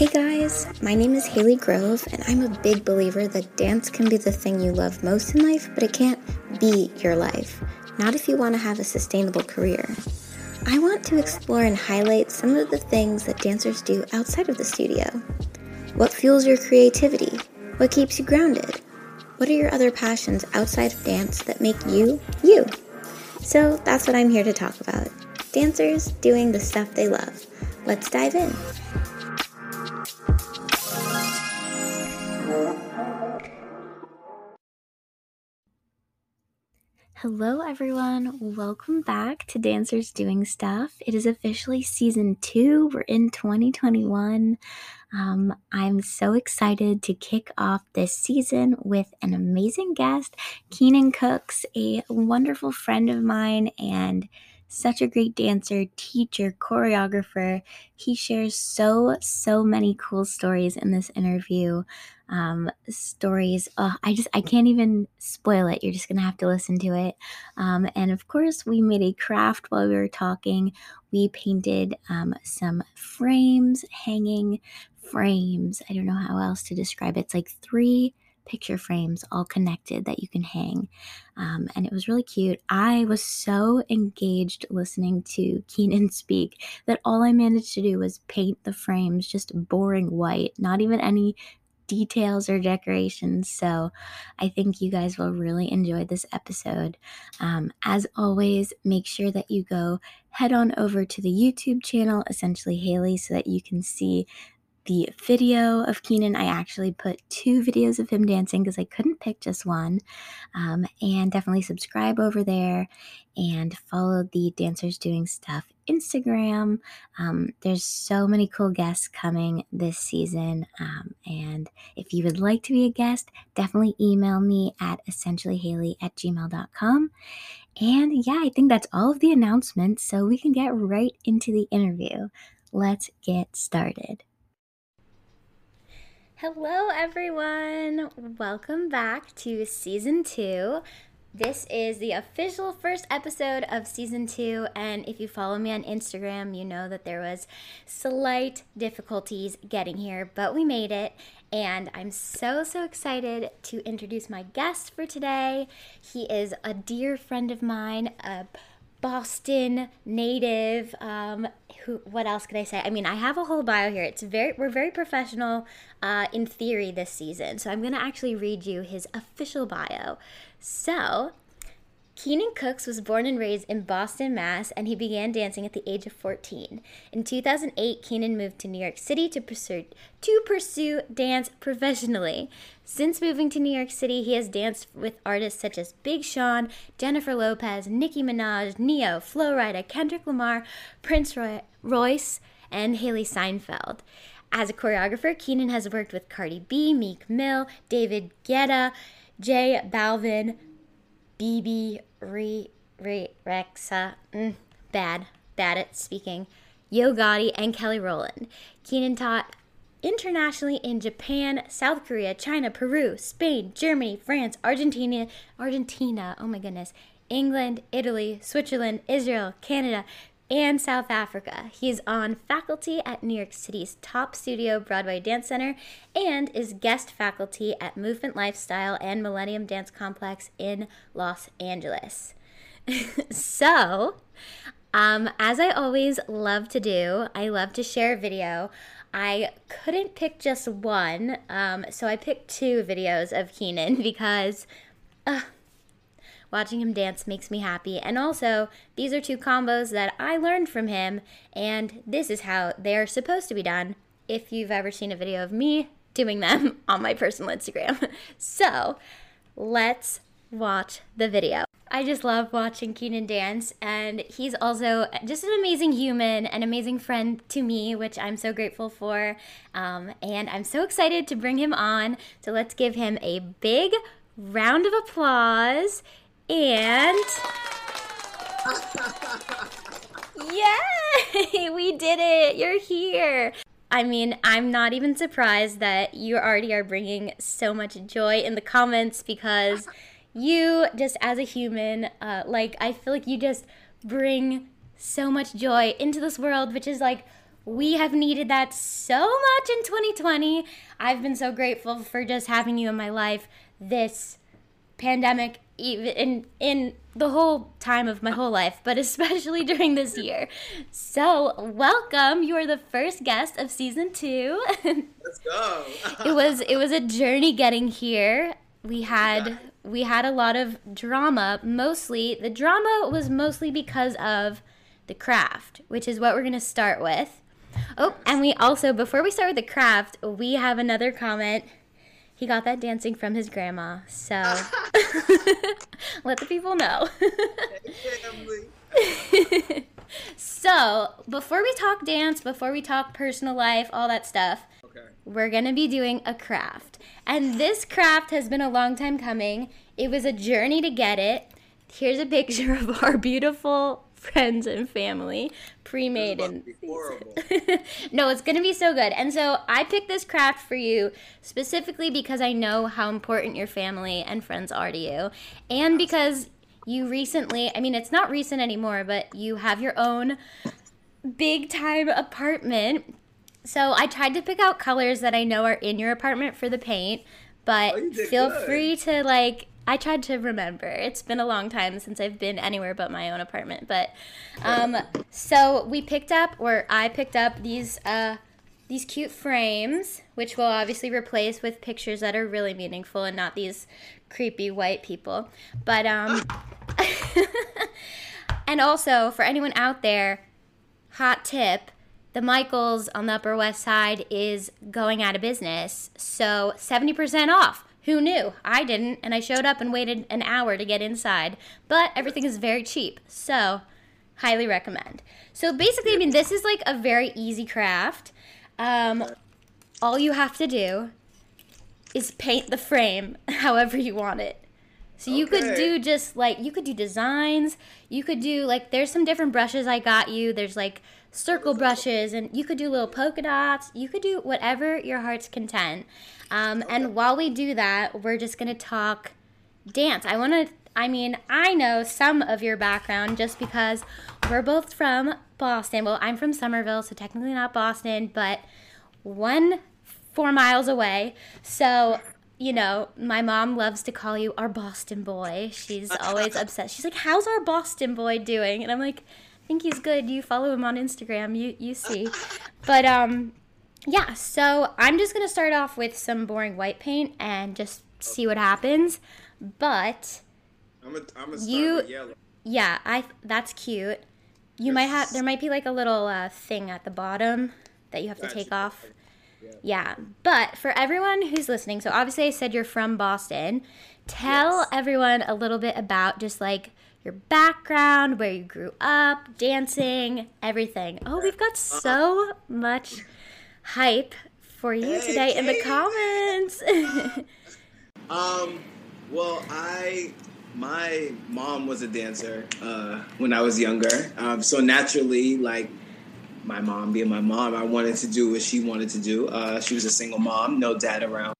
Hey guys, my name is Haley Grove, and I'm a big believer that dance can be the thing you love most in life, but it can't be your life. Not if you want to have a sustainable career. I want to explore and highlight some of the things that dancers do outside of the studio. What fuels your creativity? What keeps you grounded? What are your other passions outside of dance that make you you? So that's what I'm here to talk about. Dancers doing the stuff they love. Let's dive in. Hello, everyone. Welcome back to Dancers Doing Stuff. It is officially season two. We're in 2021. Um, I'm so excited to kick off this season with an amazing guest, Keenan Cooks, a wonderful friend of mine and such a great dancer, teacher, choreographer. He shares so, so many cool stories in this interview um, stories. Oh, I just I can't even spoil it. You're just gonna have to listen to it. Um, and of course, we made a craft while we were talking. We painted um, some frames, hanging frames. I don't know how else to describe it. It's like three picture frames all connected that you can hang. Um, and it was really cute. I was so engaged listening to Keenan speak that all I managed to do was paint the frames just boring white, not even any details or decorations. So I think you guys will really enjoy this episode. Um, as always, make sure that you go head on over to the YouTube channel, essentially Haley, so that you can see the video of Keenan. I actually put two videos of him dancing because I couldn't pick just one. Um, and definitely subscribe over there and follow the Dancers Doing Stuff Instagram. Um, there's so many cool guests coming this season. Um, and if you would like to be a guest, definitely email me at essentiallyhaley at gmail.com. And yeah, I think that's all of the announcements. So we can get right into the interview. Let's get started. Hello, everyone. Welcome back to season two. This is the official first episode of season two, and if you follow me on Instagram, you know that there was slight difficulties getting here, but we made it. And I'm so, so excited to introduce my guest for today. He is a dear friend of mine, a Boston native. Um, who? What else could I say? I mean, I have a whole bio here. It's very we're very professional uh, in theory this season, so I'm gonna actually read you his official bio. So Keenan Cooks was born and raised in Boston, Mass., and he began dancing at the age of 14. In 2008, Keenan moved to New York City to pursue, to pursue dance professionally. Since moving to New York City, he has danced with artists such as Big Sean, Jennifer Lopez, Nicki Minaj, Ne-Yo, Flo Rida, Kendrick Lamar, Prince Roy- Royce, and Hailee Steinfeld. As a choreographer, Keenan has worked with Cardi B, Meek Mill, David Guetta, J Balvin, Bebe Re Re Rexha, mm, bad, bad at speaking. Yo Gotti and Kelly Rowland. Keenan taught internationally in Japan, South Korea, China, Peru, Spain, Germany, France, Argentina, Argentina, oh my goodness, England, Italy, Switzerland, Israel, Canada, and South Africa. He's on faculty at New York City's top studio, Broadway Dance Center, and is guest faculty at Movement Lifestyle and Millennium Dance Complex in Los Angeles. so, um, as I always love to do, I love to share a video. I couldn't pick just one, um, so I picked two videos of Keenan because. Uh, Watching him dance makes me happy. And also, these are two combos that I learned from him, and this is how they're supposed to be done if you've ever seen a video of me doing them on my personal Instagram. so, let's watch the video. I just love watching Keenan dance, and he's also just an amazing human, an amazing friend to me, which I'm so grateful for. Um, and I'm so excited to bring him on. So let's give him a big round of applause. And yay! We did it! You're here! I mean, I'm not even surprised that you already are bringing so much joy in the comments because you just as a human, uh, like I feel like you just bring so much joy into this world, which is like we have needed that so much in 2020. I've been so grateful for just having you in my life this pandemic even in in the whole time of my whole life, but especially during this year. So, welcome. You are the first guest of season 2. Let's go. it was it was a journey getting here. We had we had a lot of drama. Mostly, the drama was mostly because of the craft, which is what we're going to start with. Oh, and we also before we start with the craft, we have another comment he got that dancing from his grandma. So let the people know. so before we talk dance, before we talk personal life, all that stuff, okay. we're gonna be doing a craft. And this craft has been a long time coming. It was a journey to get it. Here's a picture of our beautiful friends and family pre-made and no it's gonna be so good. And so i picked this craft for you specifically because i know how important your family and friends are to you. And because you recently i mean it's not recent anymore but you have your own big time apartment. So i tried to pick out colors that i know are in your apartment for the paint but oh, feel good. free to like I tried to remember. It's been a long time since I've been anywhere but my own apartment. But um, so we picked up, or I picked up these uh, these cute frames, which we'll obviously replace with pictures that are really meaningful and not these creepy white people. But um, and also for anyone out there, hot tip. The Michaels on the Upper West Side is going out of business, so 70% off who knew? I didn't, and I showed up and waited an hour to get inside. But everything is very cheap, so highly recommend. So basically, I mean, this is like a very easy craft. Um, all you have to do is paint the frame however you want it. So you okay. could do just like you could do designs. You could do like there's some different brushes I got you. There's like circle brushes and you could do little polka dots. You could do whatever your heart's content. Um, okay. And while we do that, we're just gonna talk dance. I want to. I mean, I know some of your background just because we're both from Boston. Well, I'm from Somerville, so technically not Boston, but one four miles away. So you know, my mom loves to call you our Boston boy. She's always upset. She's like, "How's our Boston boy doing?" And I'm like, "I think he's good. You follow him on Instagram. You you see." But um yeah, so I'm just going to start off with some boring white paint and just see what happens. But I'm a, I'm a you yellow. Yeah, I that's cute. You might have there might be like a little uh, thing at the bottom that you have to take off. Yeah. But for everyone who's listening, so obviously I said you're from Boston. Tell yes. everyone a little bit about just like your background, where you grew up, dancing, everything. Oh, we've got uh-huh. so much hype for you hey, today hey. in the comments. um, well, I my mom was a dancer uh, when I was younger, um, so naturally, like my mom being my mom, I wanted to do what she wanted to do. Uh, she was a single mom, no dad around.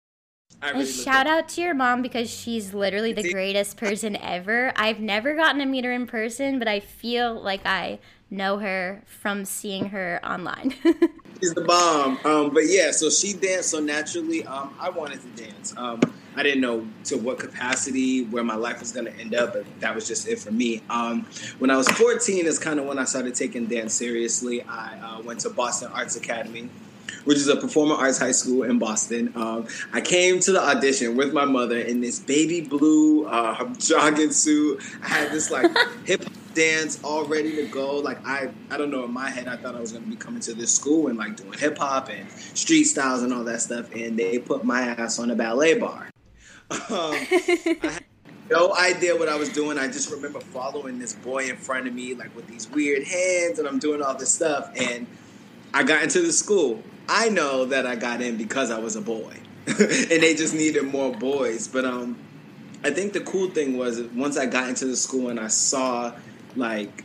Really shout out to your mom because she's literally the greatest person ever. I've never gotten to meet her in person, but I feel like I know her from seeing her online. She's the bomb. Um, but yeah, so she danced. So naturally, um, I wanted to dance. Um, I didn't know to what capacity, where my life was going to end up, but that was just it for me. Um, when I was 14 is kind of when I started taking dance seriously. I uh, went to Boston Arts Academy which is a performing arts high school in Boston. Um, I came to the audition with my mother in this baby blue uh, jogging suit. I had this like hip hop dance all ready to go. Like I, I don't know. In my head, I thought I was going to be coming to this school and like doing hip hop and street styles and all that stuff. And they put my ass on a ballet bar. Um, I had no idea what I was doing. I just remember following this boy in front of me, like with these weird hands, and I'm doing all this stuff. And I got into the school. I know that I got in because I was a boy, and they just needed more boys. But um, I think the cool thing was once I got into the school and I saw like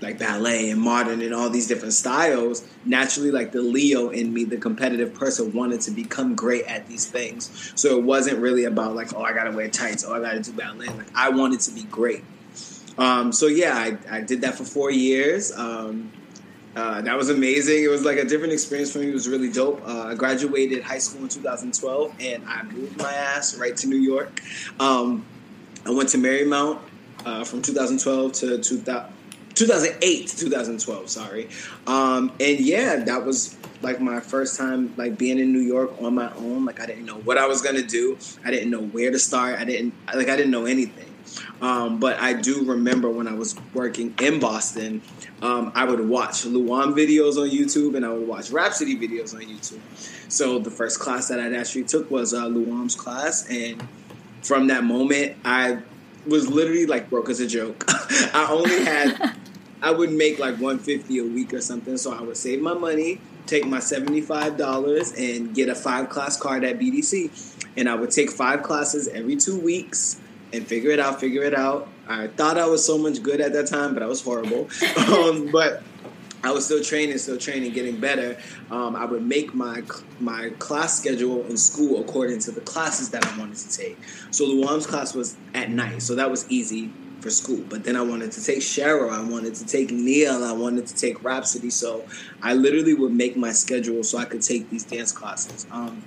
like ballet and modern and all these different styles, naturally, like the Leo in me, the competitive person, wanted to become great at these things. So it wasn't really about like, oh, I gotta wear tights, oh, I gotta do ballet. Like I wanted to be great. Um, so yeah, I, I, did that for four years. Um, uh, that was amazing. It was like a different experience for me. It was really dope. Uh, I graduated high school in 2012, and I moved my ass right to New York. Um, I went to Marymount uh, from 2012 to 2000. 2008 to 2012 sorry um, and yeah that was like my first time like being in new york on my own like i didn't know what i was gonna do i didn't know where to start i didn't like i didn't know anything um, but i do remember when i was working in boston um, i would watch luam videos on youtube and i would watch rhapsody videos on youtube so the first class that i actually took was uh, luam's class and from that moment i was literally like broke as a joke i only had I would make like 150 a week or something. So I would save my money, take my $75 and get a five class card at BDC. And I would take five classes every two weeks and figure it out, figure it out. I thought I was so much good at that time, but I was horrible. um, but I was still training, still training, getting better. Um, I would make my my class schedule in school according to the classes that I wanted to take. So the Luam's class was at night, so that was easy for school. But then I wanted to take Cheryl, I wanted to take Neil, I wanted to take Rhapsody. So I literally would make my schedule so I could take these dance classes. Um,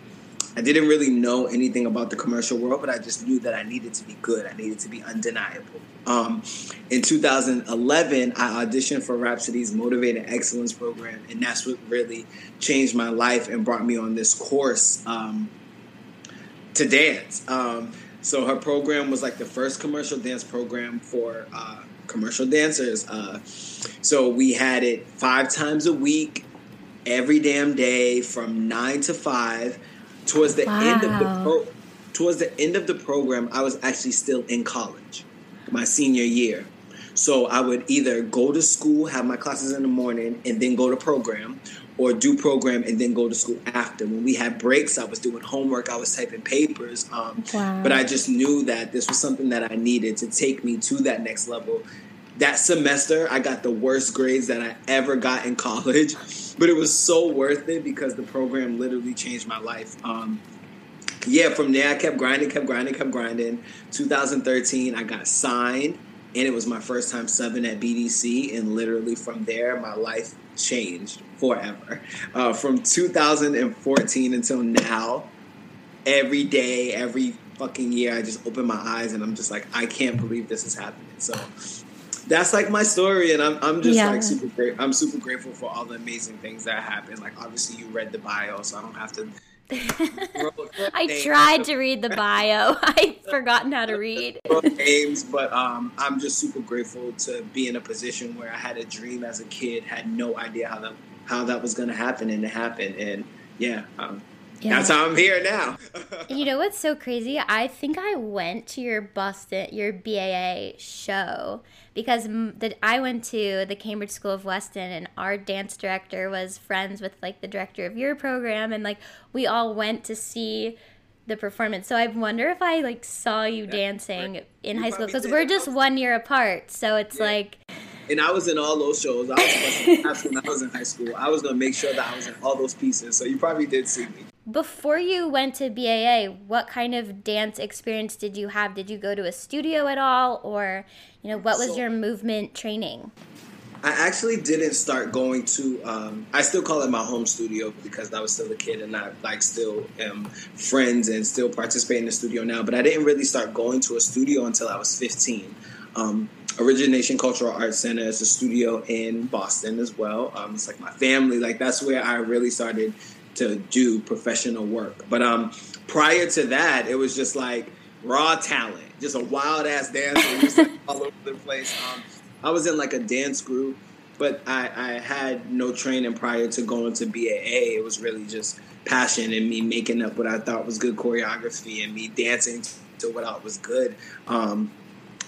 I didn't really know anything about the commercial world, but I just knew that I needed to be good. I needed to be undeniable. Um, in 2011, I auditioned for Rhapsody's Motivated Excellence program, and that's what really changed my life and brought me on this course um, to dance. Um, so her program was like the first commercial dance program for uh, commercial dancers. Uh, so we had it five times a week, every damn day from nine to five. Towards the wow. end of the pro- towards the end of the program, I was actually still in college, my senior year. So I would either go to school, have my classes in the morning, and then go to program, or do program and then go to school after. When we had breaks, I was doing homework, I was typing papers. Um, wow. But I just knew that this was something that I needed to take me to that next level. That semester, I got the worst grades that I ever got in college, but it was so worth it because the program literally changed my life. Um, yeah, from there, I kept grinding, kept grinding, kept grinding. 2013, I got signed, and it was my first time subbing at BDC. And literally from there, my life changed forever. Uh, from 2014 until now, every day, every fucking year, I just open my eyes and I'm just like, I can't believe this is happening. So that's like my story, and I'm I'm just yeah. like super great. I'm super grateful for all the amazing things that happened. Like obviously, you read the bio, so I don't have to. I tried to read the bio. I've forgotten how to read. names, but um, I'm just super grateful to be in a position where I had a dream as a kid, had no idea how that how that was going to happen, and it happened. And yeah, um, yeah. That's how I'm here now. you know what's so crazy? I think I went to your Boston, your BAA show because the, I went to the Cambridge School of Weston and our dance director was friends with like the director of your program and like we all went to see the performance. So I wonder if I like saw you yeah, dancing right. in you high school because we're just one year apart. So it's yeah. like and I was in all those shows. I was when I was in high school. I was gonna make sure that I was in all those pieces. So you probably did see me. Before you went to BAA, what kind of dance experience did you have? Did you go to a studio at all, or you know, what was so, your movement training? I actually didn't start going to. Um, I still call it my home studio because I was still a kid and I like still am friends and still participate in the studio now. But I didn't really start going to a studio until I was 15. Um, Origination Cultural Arts Center is a studio in Boston as well. Um, it's like my family. Like that's where I really started to do professional work. But um, prior to that, it was just like raw talent, just a wild ass dancer, all over the place. Um, I was in like a dance group, but I, I had no training prior to going to BAA. It was really just passion and me making up what I thought was good choreography and me dancing to what I was good. Um,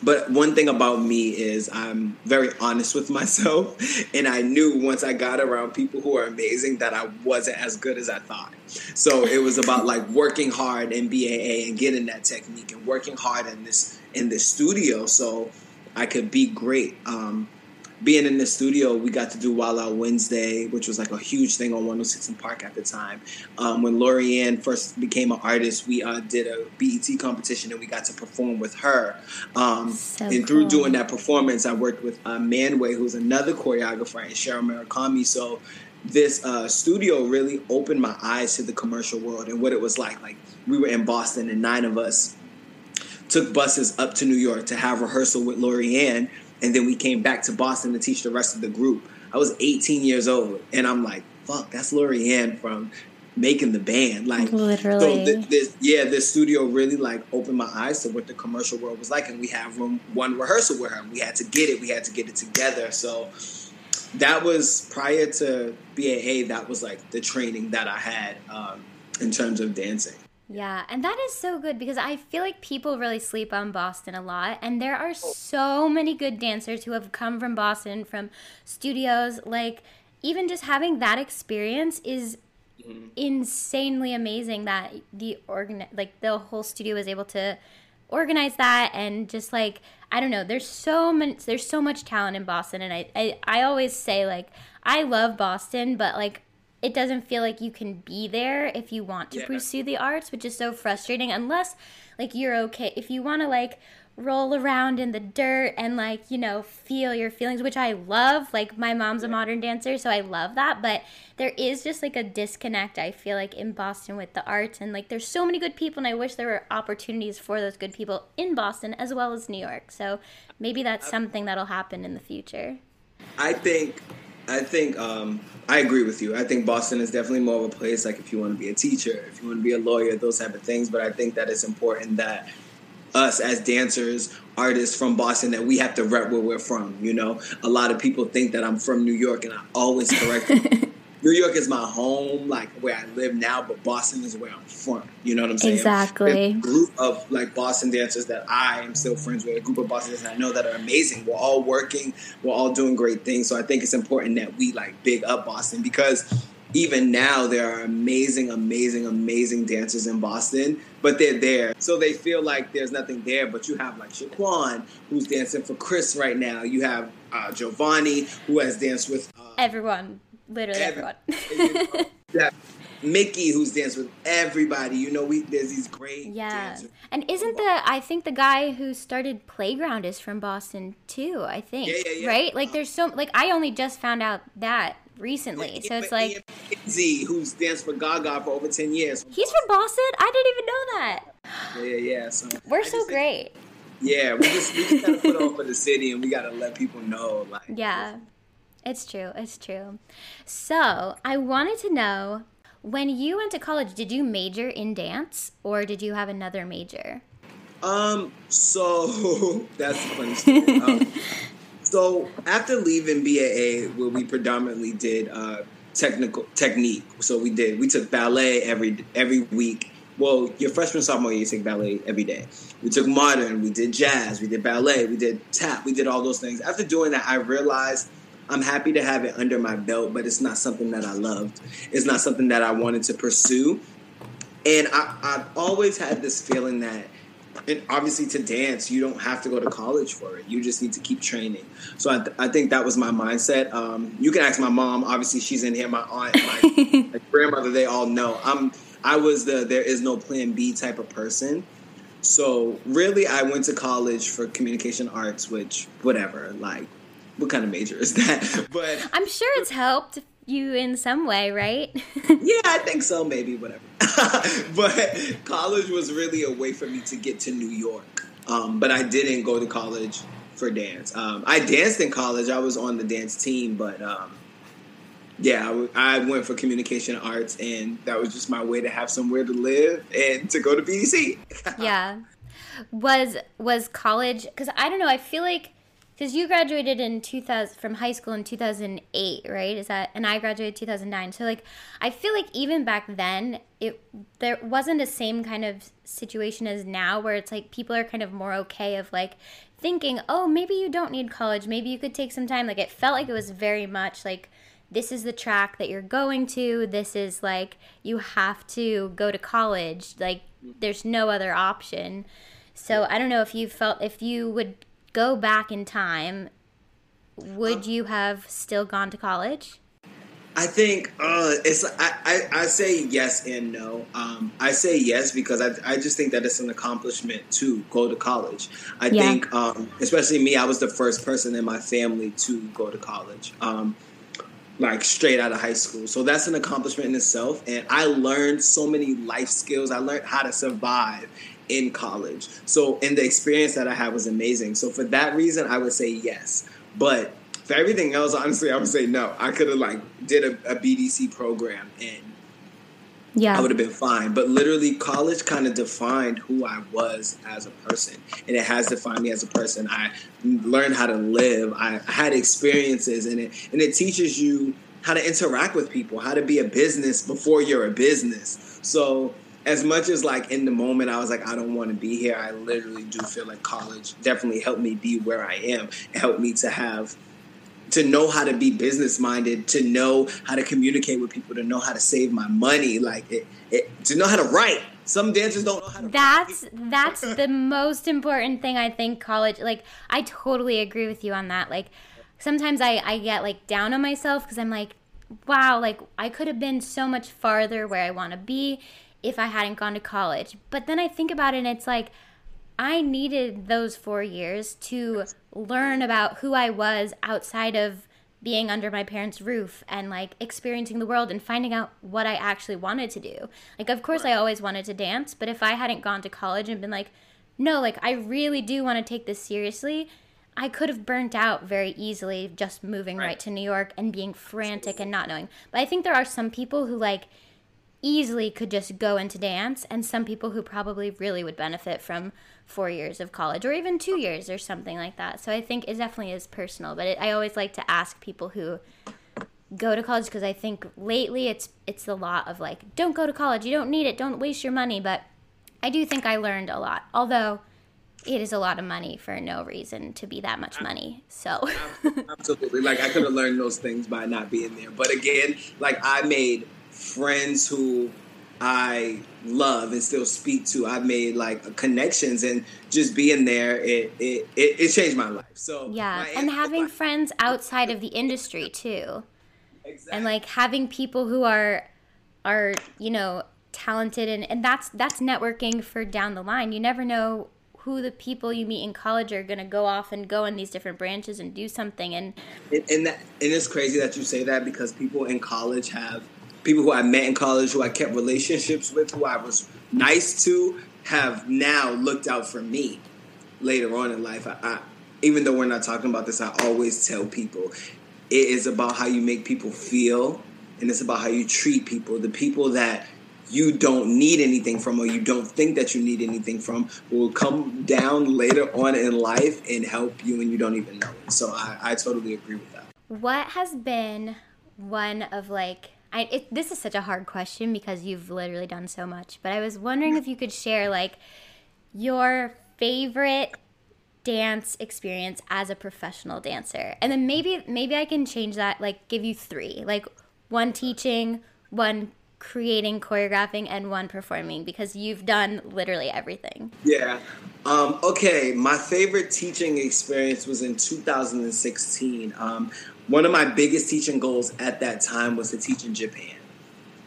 but one thing about me is I'm very honest with myself. And I knew once I got around people who are amazing that I wasn't as good as I thought. So it was about like working hard in BAA and getting that technique and working hard in this in this studio so I could be great. Um, being in the studio, we got to do Wild Out Wednesday, which was like a huge thing on 106 and Park at the time. Um, when Lorianne first became an artist, we uh, did a BET competition and we got to perform with her. Um, so and through cool. doing that performance, I worked with uh, Manway, who's another choreographer, and Cheryl Murakami. So this uh, studio really opened my eyes to the commercial world and what it was like. Like we were in Boston, and nine of us took buses up to New York to have rehearsal with Lorianne, and then we came back to Boston to teach the rest of the group. I was 18 years old, and I'm like, "Fuck, that's Lorianne from making the band." Like literally, so th- this, yeah, this studio really like opened my eyes to what the commercial world was like, and we have room one rehearsal with her. We had to get it. We had to get it together. So that was prior to BAA. That was like the training that I had um, in terms of dancing. Yeah, and that is so good because I feel like people really sleep on Boston a lot, and there are so many good dancers who have come from Boston from studios. Like, even just having that experience is mm-hmm. insanely amazing that the organ like the whole studio was able to organize that and just like I don't know, there's so many there's so much talent in Boston and I, I, I always say like I love Boston, but like it doesn't feel like you can be there if you want to yeah. pursue the arts, which is so frustrating unless like you're okay. If you want to like roll around in the dirt and like you know feel your feelings which i love like my mom's a modern dancer so i love that but there is just like a disconnect i feel like in boston with the arts and like there's so many good people and i wish there were opportunities for those good people in boston as well as new york so maybe that's something that'll happen in the future. I think i think um I agree with you. I think Boston is definitely more of a place like if you want to be a teacher, if you want to be a lawyer, those type of things. But I think that it's important that us as dancers, artists from Boston, that we have to rep where we're from. You know, a lot of people think that I'm from New York, and I always correct them. New York is my home, like where I live now, but Boston is where I'm from. You know what I'm saying? Exactly. a group of like Boston dancers that I am still friends with, a group of Boston dancers I know that are amazing. We're all working, we're all doing great things. So I think it's important that we like big up Boston because even now there are amazing, amazing, amazing dancers in Boston, but they're there. So they feel like there's nothing there, but you have like Shaquan, who's dancing for Chris right now. You have uh, Giovanni, who has danced with uh, everyone, literally everyone. yeah. Mickey, who's danced with everybody. You know, we there's these great yeah. Dancers. And isn't the I think the guy who started Playground is from Boston too. I think yeah, yeah, yeah. right. Like there's so like I only just found out that recently. so it's like Z, who's danced for Gaga for over ten years. He's from Boston. I didn't even know that. Yeah, yeah. yeah. So we're I so great. Think, yeah, we just we just gotta put on for the city, and we gotta let people know. Like, yeah, it's true. It's true. So I wanted to know when you went to college, did you major in dance or did you have another major? Um, so that's funny story. um, so after leaving BAA, where we predominantly did uh, technical technique, so we did we took ballet every every week. Well, your freshman sophomore year, you take ballet every day. We took modern, we did jazz, we did ballet, we did tap, we did all those things. After doing that, I realized I'm happy to have it under my belt, but it's not something that I loved. It's not something that I wanted to pursue. And I, I've always had this feeling that and obviously to dance you don't have to go to college for it. You just need to keep training. So i, th- I think that was my mindset. Um, you can ask my mom. Obviously she's in here. My aunt my, my grandmother they all know. I'm i was the there is no plan b type of person. So really i went to college for communication arts which whatever like what kind of major is that but i'm sure it's helped you in some way, right? yeah, I think so, maybe, whatever. but college was really a way for me to get to New York. Um, but I didn't go to college for dance. Um, I danced in college, I was on the dance team, but um, yeah, I, went for communication arts, and that was just my way to have somewhere to live and to go to BDC. yeah. Was was college because I don't know. I feel like because you graduated in 2000 from high school in 2008 right? Is that and i graduated 2009 so like i feel like even back then it there wasn't the same kind of situation as now where it's like people are kind of more okay of like thinking oh maybe you don't need college. Maybe you could take some time. Like it felt like it was very much like this is the track that you're going to. This is like you have to go to college. Like there's no other option. So i don't know if you felt if you would go back in time would you have still gone to college? I think uh, it's I, I, I, say yes and no. Um, I say yes because I, I just think that it's an accomplishment to go to college. I yeah. think, um, especially me, I was the first person in my family to go to college, um, like straight out of high school. So that's an accomplishment in itself. And I learned so many life skills. I learned how to survive in college. So, and the experience that I had was amazing. So, for that reason, I would say yes. But for everything else, honestly, I would say no. I could have like did a, a BDC program and yeah, I would have been fine. But literally, college kind of defined who I was as a person, and it has defined me as a person. I learned how to live. I had experiences in it, and it teaches you how to interact with people, how to be a business before you're a business. So as much as like in the moment I was like I don't want to be here, I literally do feel like college definitely helped me be where I am. It helped me to have to know how to be business minded, to know how to communicate with people, to know how to save my money, like it, it to know how to write. Some dancers don't know how to. That's write. that's the most important thing I think college. Like I totally agree with you on that. Like sometimes I I get like down on myself because I'm like, wow, like I could have been so much farther where I want to be if I hadn't gone to college. But then I think about it and it's like I needed those four years to learn about who I was outside of being under my parents' roof and like experiencing the world and finding out what I actually wanted to do. Like, of course, I always wanted to dance, but if I hadn't gone to college and been like, no, like, I really do want to take this seriously, I could have burnt out very easily just moving right. right to New York and being frantic and not knowing. But I think there are some people who like easily could just go into dance and some people who probably really would benefit from four years of college or even two years or something like that. So I think it definitely is personal. But it, I always like to ask people who go to college because I think lately it's it's a lot of like don't go to college, you don't need it, don't waste your money. But I do think I learned a lot, although it is a lot of money for no reason to be that much money. So absolutely, like I could have learned those things by not being there. But again, like I made friends who I love and still speak to. I've made like connections and just being there, it it, it, it changed my life. So yeah, and having friends outside of the industry too, exactly. and like having people who are are you know talented and and that's that's networking for down the line. You never know who the people you meet in college are going to go off and go in these different branches and do something and and, and that and it's crazy that you say that because people in college have people who I met in college, who I kept relationships with, who I was nice to, have now looked out for me later on in life. I, I, even though we're not talking about this, I always tell people it is about how you make people feel, and it's about how you treat people. The people that you don't need anything from or you don't think that you need anything from will come down later on in life and help you and you don't even know it. So I, I totally agree with that. What has been one of like I, it, this is such a hard question because you've literally done so much. But I was wondering if you could share like your favorite dance experience as a professional dancer, and then maybe maybe I can change that. Like give you three, like one teaching, one creating, choreographing, and one performing because you've done literally everything. Yeah. Um, okay, my favorite teaching experience was in 2016. Um, one of my biggest teaching goals at that time was to teach in Japan.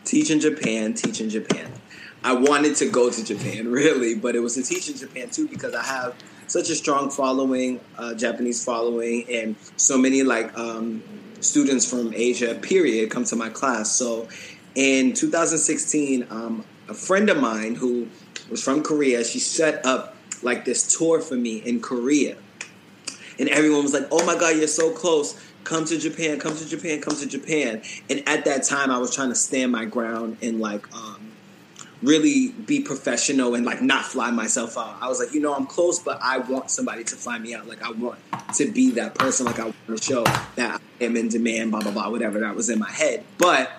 Teach in Japan, teach in Japan. I wanted to go to Japan, really, but it was to teach in Japan too because I have such a strong following, uh, Japanese following, and so many like um, students from Asia, period, come to my class. So in 2016, um, a friend of mine who was from Korea, she set up like this tour for me in Korea. And everyone was like, oh my God, you're so close come to Japan, come to Japan, come to Japan. And at that time, I was trying to stand my ground and like um, really be professional and like not fly myself out. I was like, you know, I'm close, but I want somebody to fly me out. Like I want to be that person. Like I want to show that I am in demand. Blah blah blah. Whatever that was in my head, but.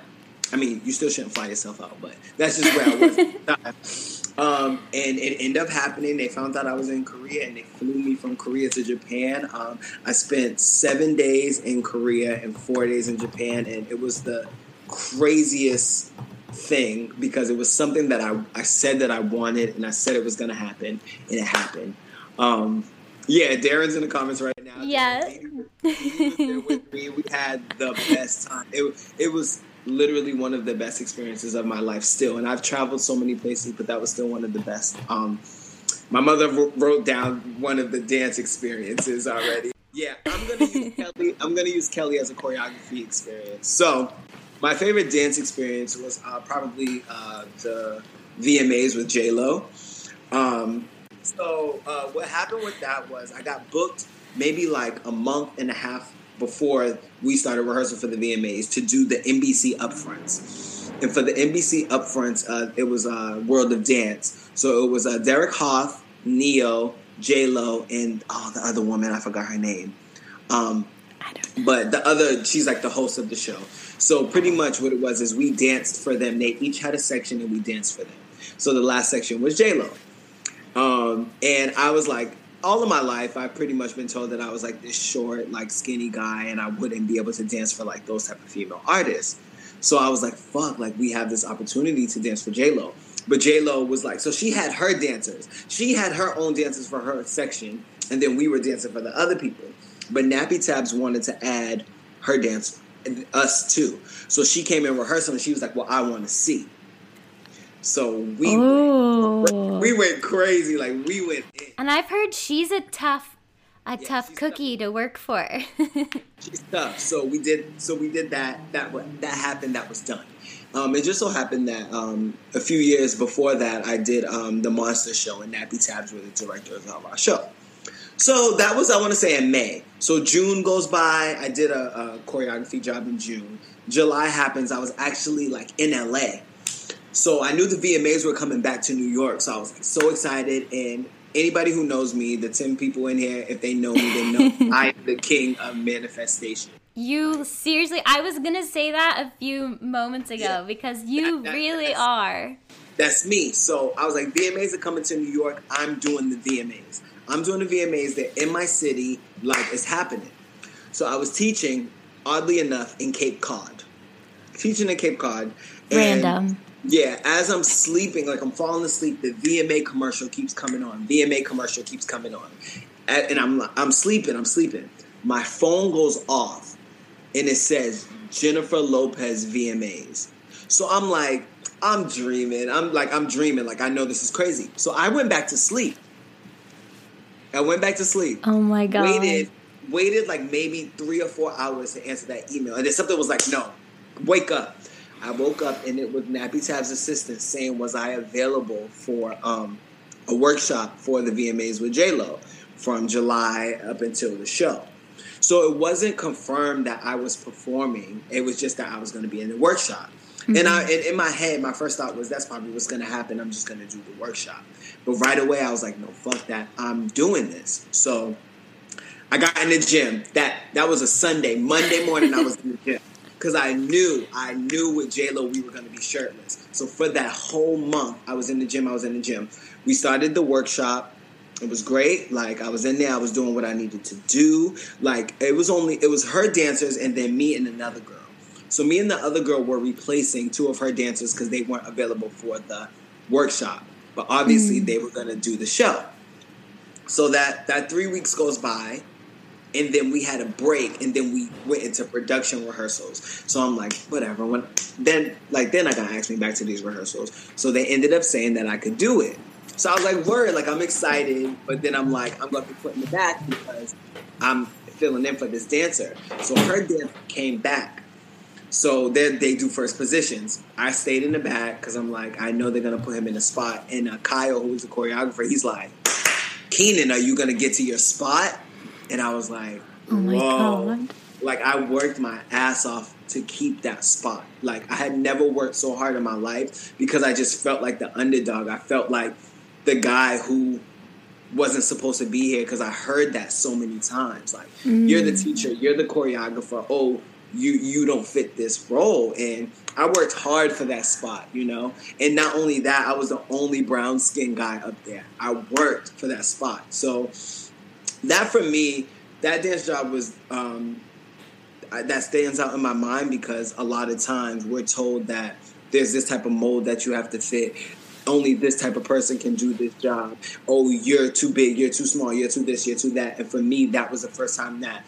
I mean, you still shouldn't fly yourself out, but that's just where I was. Um, and it ended up happening. They found out I was in Korea and they flew me from Korea to Japan. Um, I spent seven days in Korea and four days in Japan, and it was the craziest thing because it was something that I, I said that I wanted and I said it was going to happen, and it happened. Um, Yeah, Darren's in the comments right now. Yeah. We had the best time. It, it was literally one of the best experiences of my life still. And I've traveled so many places, but that was still one of the best. Um, my mother wrote down one of the dance experiences already. Yeah, I'm gonna use Kelly. I'm gonna use Kelly as a choreography experience. So, my favorite dance experience was uh, probably uh, the VMAs with J Lo. Um, so uh, what happened with that was I got booked maybe like a month and a half before we started rehearsal for the VMAs to do the NBC upfronts. And for the NBC upfronts, uh, it was uh, World of Dance. So it was uh, Derek Hough, Ne-Yo, J Lo, and oh, the other woman I forgot her name. Um, but the other, she's like the host of the show. So pretty much what it was is we danced for them. They each had a section and we danced for them. So the last section was J Lo. Um, and I was like, all of my life, I've pretty much been told that I was like this short, like skinny guy, and I wouldn't be able to dance for like those type of female artists. So I was like, fuck, like we have this opportunity to dance for J Lo. But J Lo was like, so she had her dancers. She had her own dancers for her section, and then we were dancing for the other people. But Nappy Tabs wanted to add her dance, and us too. So she came in rehearsal, and she was like, well, I want to see. So we went, we went crazy, like we went in. And I've heard she's a tough a yeah, tough cookie tough. to work for. she's tough. So we did so we did that that what that happened that was done. Um, it just so happened that um, a few years before that, I did um, the Monster Show, and Nappy Tabs were the directors of our show. So that was, I want to say, in May. So June goes by. I did a, a choreography job in June. July happens. I was actually like in LA so I knew the VMAs were coming back to New York, so I was so excited. And anybody who knows me, the ten people in here, if they know me, they know I am the king of manifestation. You seriously, I was gonna say that a few moments ago yeah. because you that, that, really that's, are. That's me. So I was like, VMAs are coming to New York. I'm doing the VMAs. I'm doing the VMAs. They're in my city. Like it's happening. So I was teaching, oddly enough, in Cape Cod. Teaching in Cape Cod. Random yeah, as I'm sleeping, like I'm falling asleep, the VMA commercial keeps coming on. VMA commercial keeps coming on, and I'm I'm sleeping. I'm sleeping. My phone goes off, and it says Jennifer Lopez VMAs. So I'm like, I'm dreaming. I'm like, I'm dreaming. Like I know this is crazy. So I went back to sleep. I went back to sleep. Oh my god! Waited, waited like maybe three or four hours to answer that email, and then something was like, no, wake up. I woke up and it was Nappy Tab's assistant saying, "Was I available for um, a workshop for the VMAs with J Lo from July up until the show?" So it wasn't confirmed that I was performing. It was just that I was going to be in the workshop. Mm-hmm. And I, and in my head, my first thought was, "That's probably what's going to happen. I'm just going to do the workshop." But right away, I was like, "No, fuck that. I'm doing this." So I got in the gym. That that was a Sunday. Monday morning, I was in the gym because I knew, I knew with J Lo we were going to be shirtless. So for that whole month, I was in the gym. I was in the gym. We started the workshop. It was great. Like I was in there. I was doing what I needed to do. Like it was only it was her dancers and then me and another girl. So me and the other girl were replacing two of her dancers because they weren't available for the workshop. But obviously mm. they were going to do the show. So that that three weeks goes by and then we had a break and then we went into production rehearsals. So i'm like whatever. When then like then i got asked me back to these rehearsals. So they ended up saying that i could do it. So i was like word like i'm excited. But then i'm like i'm gonna be put in the back because i'm filling in for this dancer. So her dancer came back. So then they do first positions. I stayed in the back because i'm like i know they're gonna put him in a spot. And uh, kyle who's the choreographer he's like keenan are you gonna get to your spot and I was like, oh whoa. God. Like I worked my ass off to keep that spot. Like I had never worked so hard in my life because I just felt like the underdog. I felt like the guy who wasn't supposed to be here because I heard that so many times. Like mm. you're the mm. teacher, you're the choreographer. Oh, you you don't fit this role and I worked hard for that spot, you know. And not only that, I was the only brown skin guy up there. I worked for that spot. So that for me, that dance job was um, that stands out in my mind because a lot of times we're told that there's this type of mold that you have to fit. only this type of person can do this job. Oh, you're too big, you're too small, you're too this, you're too that. And for me, that was the first time that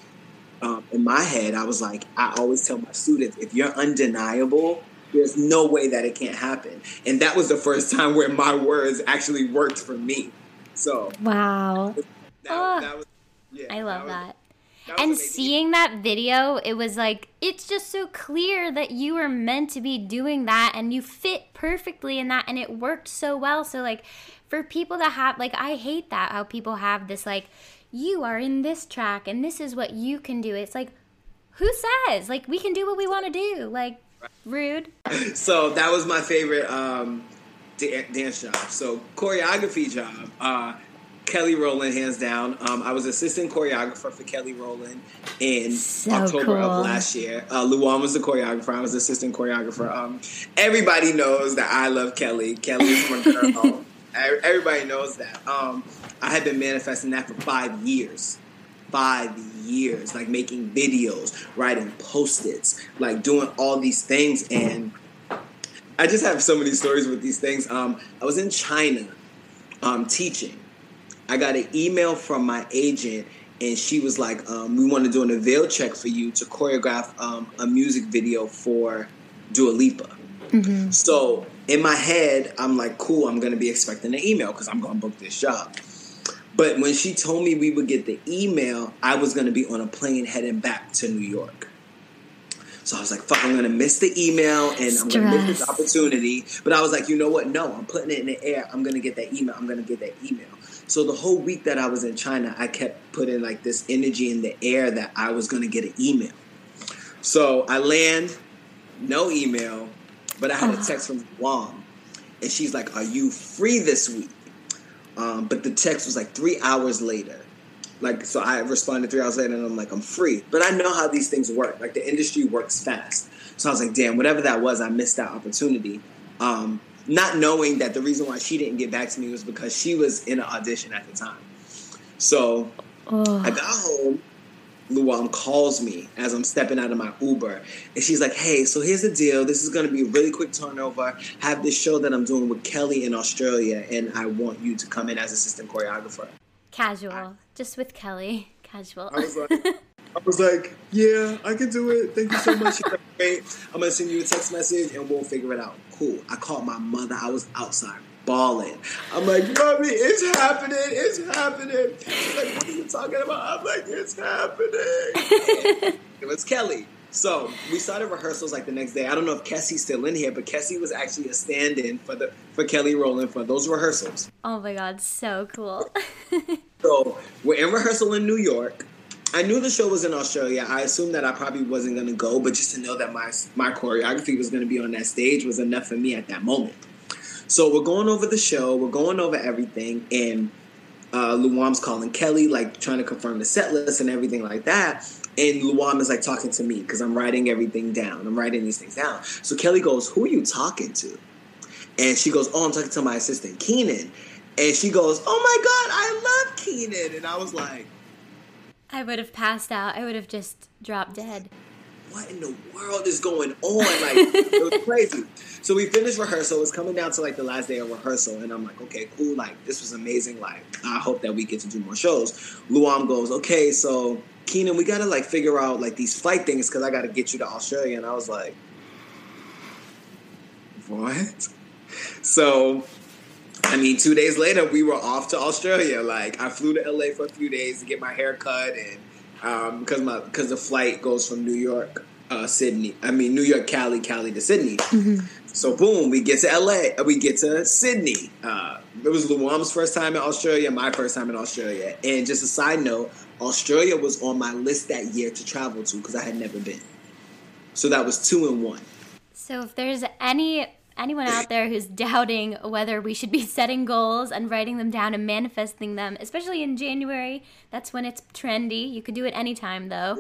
um, in my head, I was like, I always tell my students, if you're undeniable, there's no way that it can't happen. And that was the first time where my words actually worked for me. So wow, that, oh, that was, yeah, I love that. that And seeing that video, it was like, it's just so clear that you were meant to be doing that and you fit perfectly in that and it worked so well. So, like, for people that have, like, I hate that how people have this, like, you are in this track and this is what you can do. It's like, who says? Like, we can do what we want to do. Like, rude. so that was my favorite um, da- dance job. So choreography job. Uh, Kelly Rowland, hands down. Um, I was assistant choreographer for Kelly Rowland in So October cool. of last year. Uh, Luam was the choreographer. I was assistant choreographer. Um, everybody knows that I love Kelly. Kelly is my girl. Everybody knows that. Um, I had been manifesting that for five years. Five years, like making videos, writing post-its, like doing all these things, and I just have so many stories with these things. Um, I was in China um, teaching. I got an email from my agent, and she was like, um, "We want to do an avail check for you to choreograph um, a music video for Dua Lipa." So in my head, I'm like, "Cool, I'm going to be expecting an email because I'm going to book this job." But when she told me we would get the email, I was going to be on a plane heading back to New York. So I was like, fuck, I'm going to miss the email and I'm going to miss this opportunity. But I was like, you know what? No, I'm putting it in the air. I'm going to get that email. I'm going to get that email. So the whole week that I was in China, I kept putting like this energy in the air that I was going to get an email. So I land, no email, but I had a text from Luam. And she's like, Are you free this week? Um, but the text was like three hours later. Like, so I responded three hours later and I'm like, I'm free. But I know how these things work. Like, the industry works fast. So I was like, damn, whatever that was, I missed that opportunity. Um, not knowing that the reason why she didn't get back to me was because she was in an audition at the time. So Oh, I got home. Luam calls me as I'm stepping out of my Uber. And she's like, hey, so here's the deal. This is going to be a really quick turnover. I have this show that I'm doing with Kelly in Australia, and I want you to come in as assistant choreographer. casual. Just with Kelly. Casual. I was like, I was like, yeah, I can do it. Thank you so much. She's like, Great. I'm gonna send you a text message and we'll figure it out. Cool. I called my mother. I was outside bawling. I'm like, mommy, it's happening. It's happening. She's like, what are you talking about? I'm like, it's happening. it was Kelly. So we started rehearsals like the next day. I don't know if Kessie's still in here, but Kessie was actually a stand-in for the for Kelly Rowland for those rehearsals. oh my god, so cool. So we're in rehearsal in New York. I knew the show was in Australia. I assumed that I probably wasn't going to go, but just to know that my my choreography was going to be on that stage was enough for me at that moment. So we're going over the show. We're going over everything, and uh, Luam's calling Kelly, like trying to confirm the set list and everything like that. And Luam is like talking to me because I'm writing everything down. I'm writing these things down. So Kelly goes, "Who are you talking to?" And she goes, "Oh, I'm talking to my assistant Keenan." And she goes, "Oh my God, I love Keenan." And I was like, I would have passed out. I would have just dropped dead. "What in the world is going on?" Like it was crazy. So we finished rehearsal. It's coming down to like the last day of rehearsal, and I'm like, "Okay, cool. Like this was amazing. Like I hope that we get to do more shows." Luam goes, "Okay, so Keenan, we gotta like figure out like these flight things because I gotta get you to Australia." And I was like, "What?" So I mean, two days later, we were off to Australia. Like, I flew to LA for a few days to get my hair cut, and because my because the flight goes from New York, uh, Sydney. I mean, New York, Cali, Cali to Sydney. So boom, we get to LA. uh, We get to Sydney. Uh, it was Luam's first time in Australia, my first time in Australia. And just a side note, Australia was on my list that year to travel to because I had never been. So that was two in one. So if there's any anyone out there who's doubting whether we should be setting goals and writing them down and manifesting them, especially in January, that's when it's trendy. You could do it anytime though.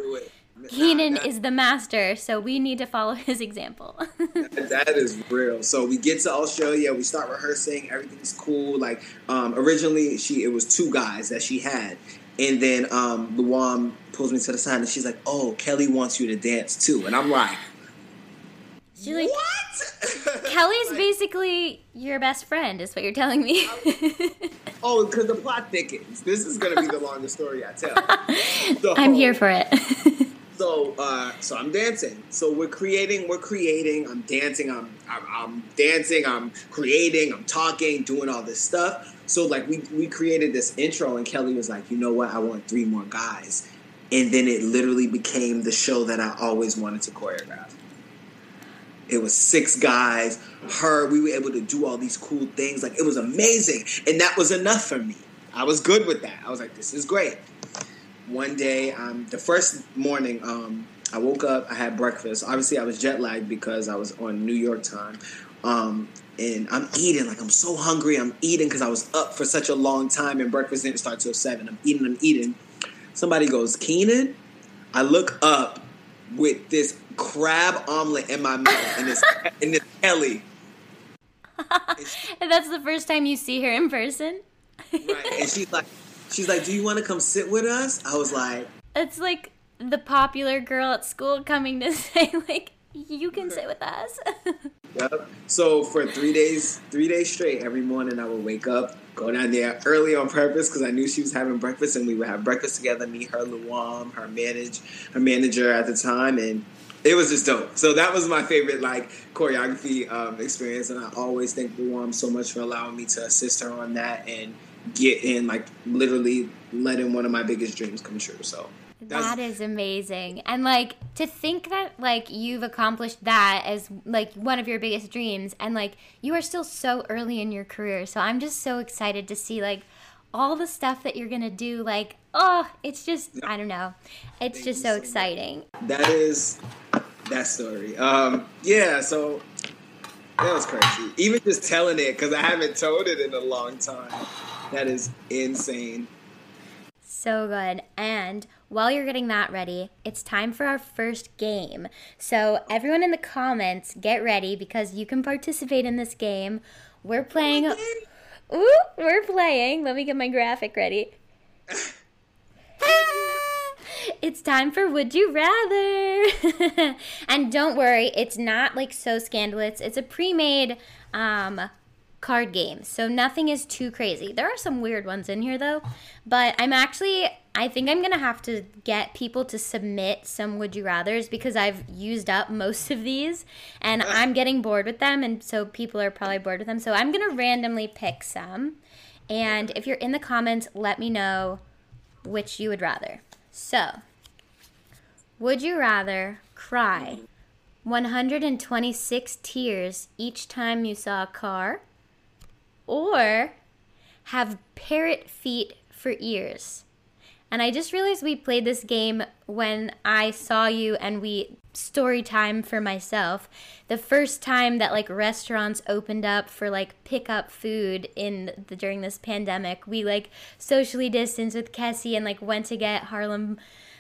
Keenan Nah, is the master, so we need to follow his example. that is real. So we get to Australia, we start rehearsing, everything's cool. Like um, originally, she it was two guys that she had, and then um, Luam pulls me to the side and she's like, "Oh, Kelly wants you to dance too," and I'm like, She's like, what? Kelly's Like, basically your best friend, is what you're telling me. Oh, because the plot thickens. This is gonna be the longest story I tell. So- I'm here for it. So, uh, so I'm dancing. So we're creating. We're creating. I'm dancing. I'm, I'm, I'm dancing. I'm creating. I'm talking. Doing all this stuff. So like we we created this intro, and Kelly was like, you know what? I want three more guys, and then it literally became the show that I always wanted to choreograph. It was six guys. Her. We were able to do all these cool things. Like it was amazing, and that was enough for me. I was good with that. I was like, this is great one day, um, the first morning, um, I woke up, I had breakfast. Obviously, I was jet lagged because I was on New York time. Um, and I'm eating, like, I'm so hungry. I'm eating because I was up for such a long time and breakfast didn't start till 7. I'm eating, I'm eating. Somebody goes, Keenan? I look up with this crab omelet in my mouth and it's, and it's Kelly. and that's the first time you see her in person. Right. And she's like, she's like, do you want to come sit with us? I was like, It's like the popular girl at school coming to say, like, you can sit with us. Yep. So for three days, three days straight, every morning I would wake up, go down there early on purpose because I knew she was having breakfast, and we would have breakfast together. Me, her, Luam, her manage, her manager at the time, and it was just dope. So that was my favorite like choreography um, experience, and I always thank Luam so much for allowing me to assist her on that and get in like literally letting one of my biggest dreams come true. So That is amazing. And like to think that like you've accomplished that as like one of your biggest dreams and like you are still so early in your career. So I'm just so excited to see like all the stuff that you're going to do like oh, it's just I don't know. It's just so exciting. that is that story. Um, yeah, so that was crazy. Even just telling it because I haven't told it in a long time. That is insane. So good. And while you're getting that ready, it's time for our first game. So, everyone in the comments, get ready because you can participate in this game. We're playing. Ooh, we're playing. Let me get my graphic ready. it's time for Would You Rather. and don't worry, it's not like so scandalous. It's a pre made um, card games. So nothing is too crazy. There are some weird ones in here though. But I'm actually, I think I'm going to have to get people to submit some Would You Rathers because I've used up most of these and I'm getting bored with them. And so people are probably bored with them. So I'm going to randomly pick some. And if you're in the comments, let me know which you would rather. So, would you rather cry 126 tears each time you saw a car or have parrot feet for ears? And I just realized we played this game when I saw you and we story time for myself. The first time that like restaurants opened up for like pick up food in the, during this pandemic, we like socially distanced with Kessie and like went to get Harlem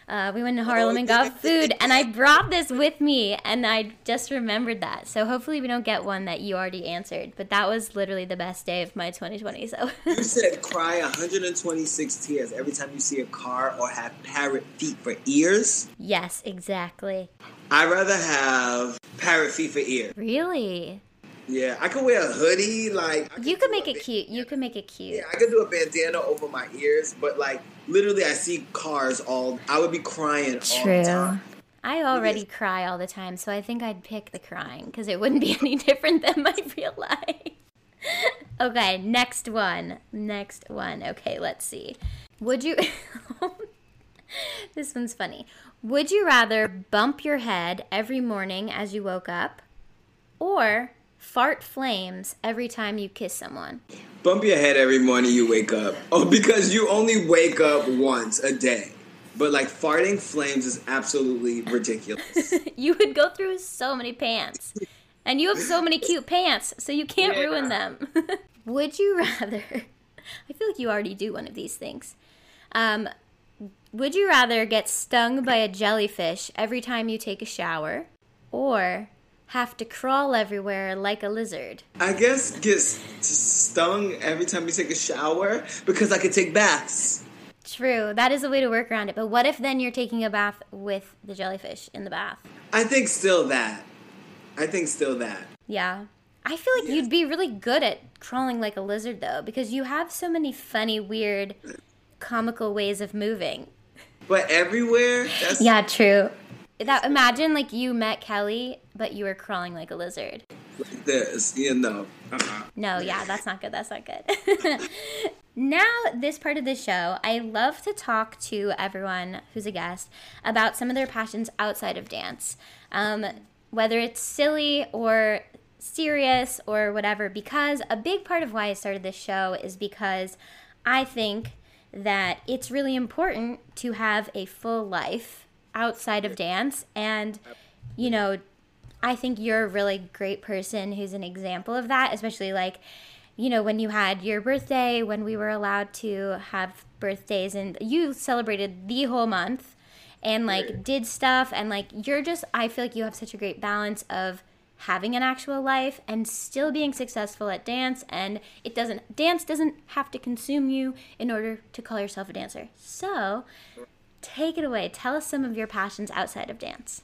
uh, we went to Harlem and got food, and I brought this with me, and I just remembered that. So hopefully we don't get one that you already answered. But that was literally the best day of my 2020. So You said cry 126 tears every time you see a car or have parrot feet for ears. yes, exactly. I'd rather have parrot feet for ears. Really, Yeah, I could wear a hoodie. Like I you could make it cute. You could make it cute. Yeah, I could do a bandana over my ears, but like literally, I see cars all. I would be crying all the True. time. I already cry all the time, so I think I'd pick the crying because it wouldn't be any different than my real life. okay, next one. Next one. Okay, let's see. Would you. this one's funny. Would you rather bump your head every morning as you woke up or fart flames every time you kiss someone? Bump your head every morning you wake up. Oh, because you only wake up once a day. But like farting flames is absolutely ridiculous. you would go through so many pants. And you have so many cute pants, so you can't Yeah. ruin them. would you rather? I feel like you already do one of these things. Um, would you rather get stung by a jellyfish every time you take a shower or have to crawl everywhere like a lizard? I guess get stung every time you take a shower because I could take baths. True, that is a way to work around it. But what if then you're taking a bath with the jellyfish in the bath? I think still that. I think still that. Yeah. I feel like you'd be really good at crawling like a lizard though, because you have so many funny, weird, comical ways of moving. But everywhere, that's Yeah, true. That imagine like you met Kelly, but you were crawling like a lizard. like this, you know. Uh-uh. No, yeah, that's not good. That's not good. now, this part of the show, I love to talk to everyone who's a guest about some of their passions outside of dance, um, whether it's silly or serious or whatever. Because a big part of why I started this show is because I think that it's really important to have a full life outside of dance and you know I think you're a really great person who's an example of that, especially like, you know, when you had your birthday, when we were allowed to have birthdays, and you celebrated the whole month and like Right. did stuff. And like, you're just, I feel like you have such a great balance of having an actual life and still being successful at dance. And it doesn't, dance doesn't have to consume you in order to call yourself a dancer. So, take it away. Tell us some of your passions outside of dance.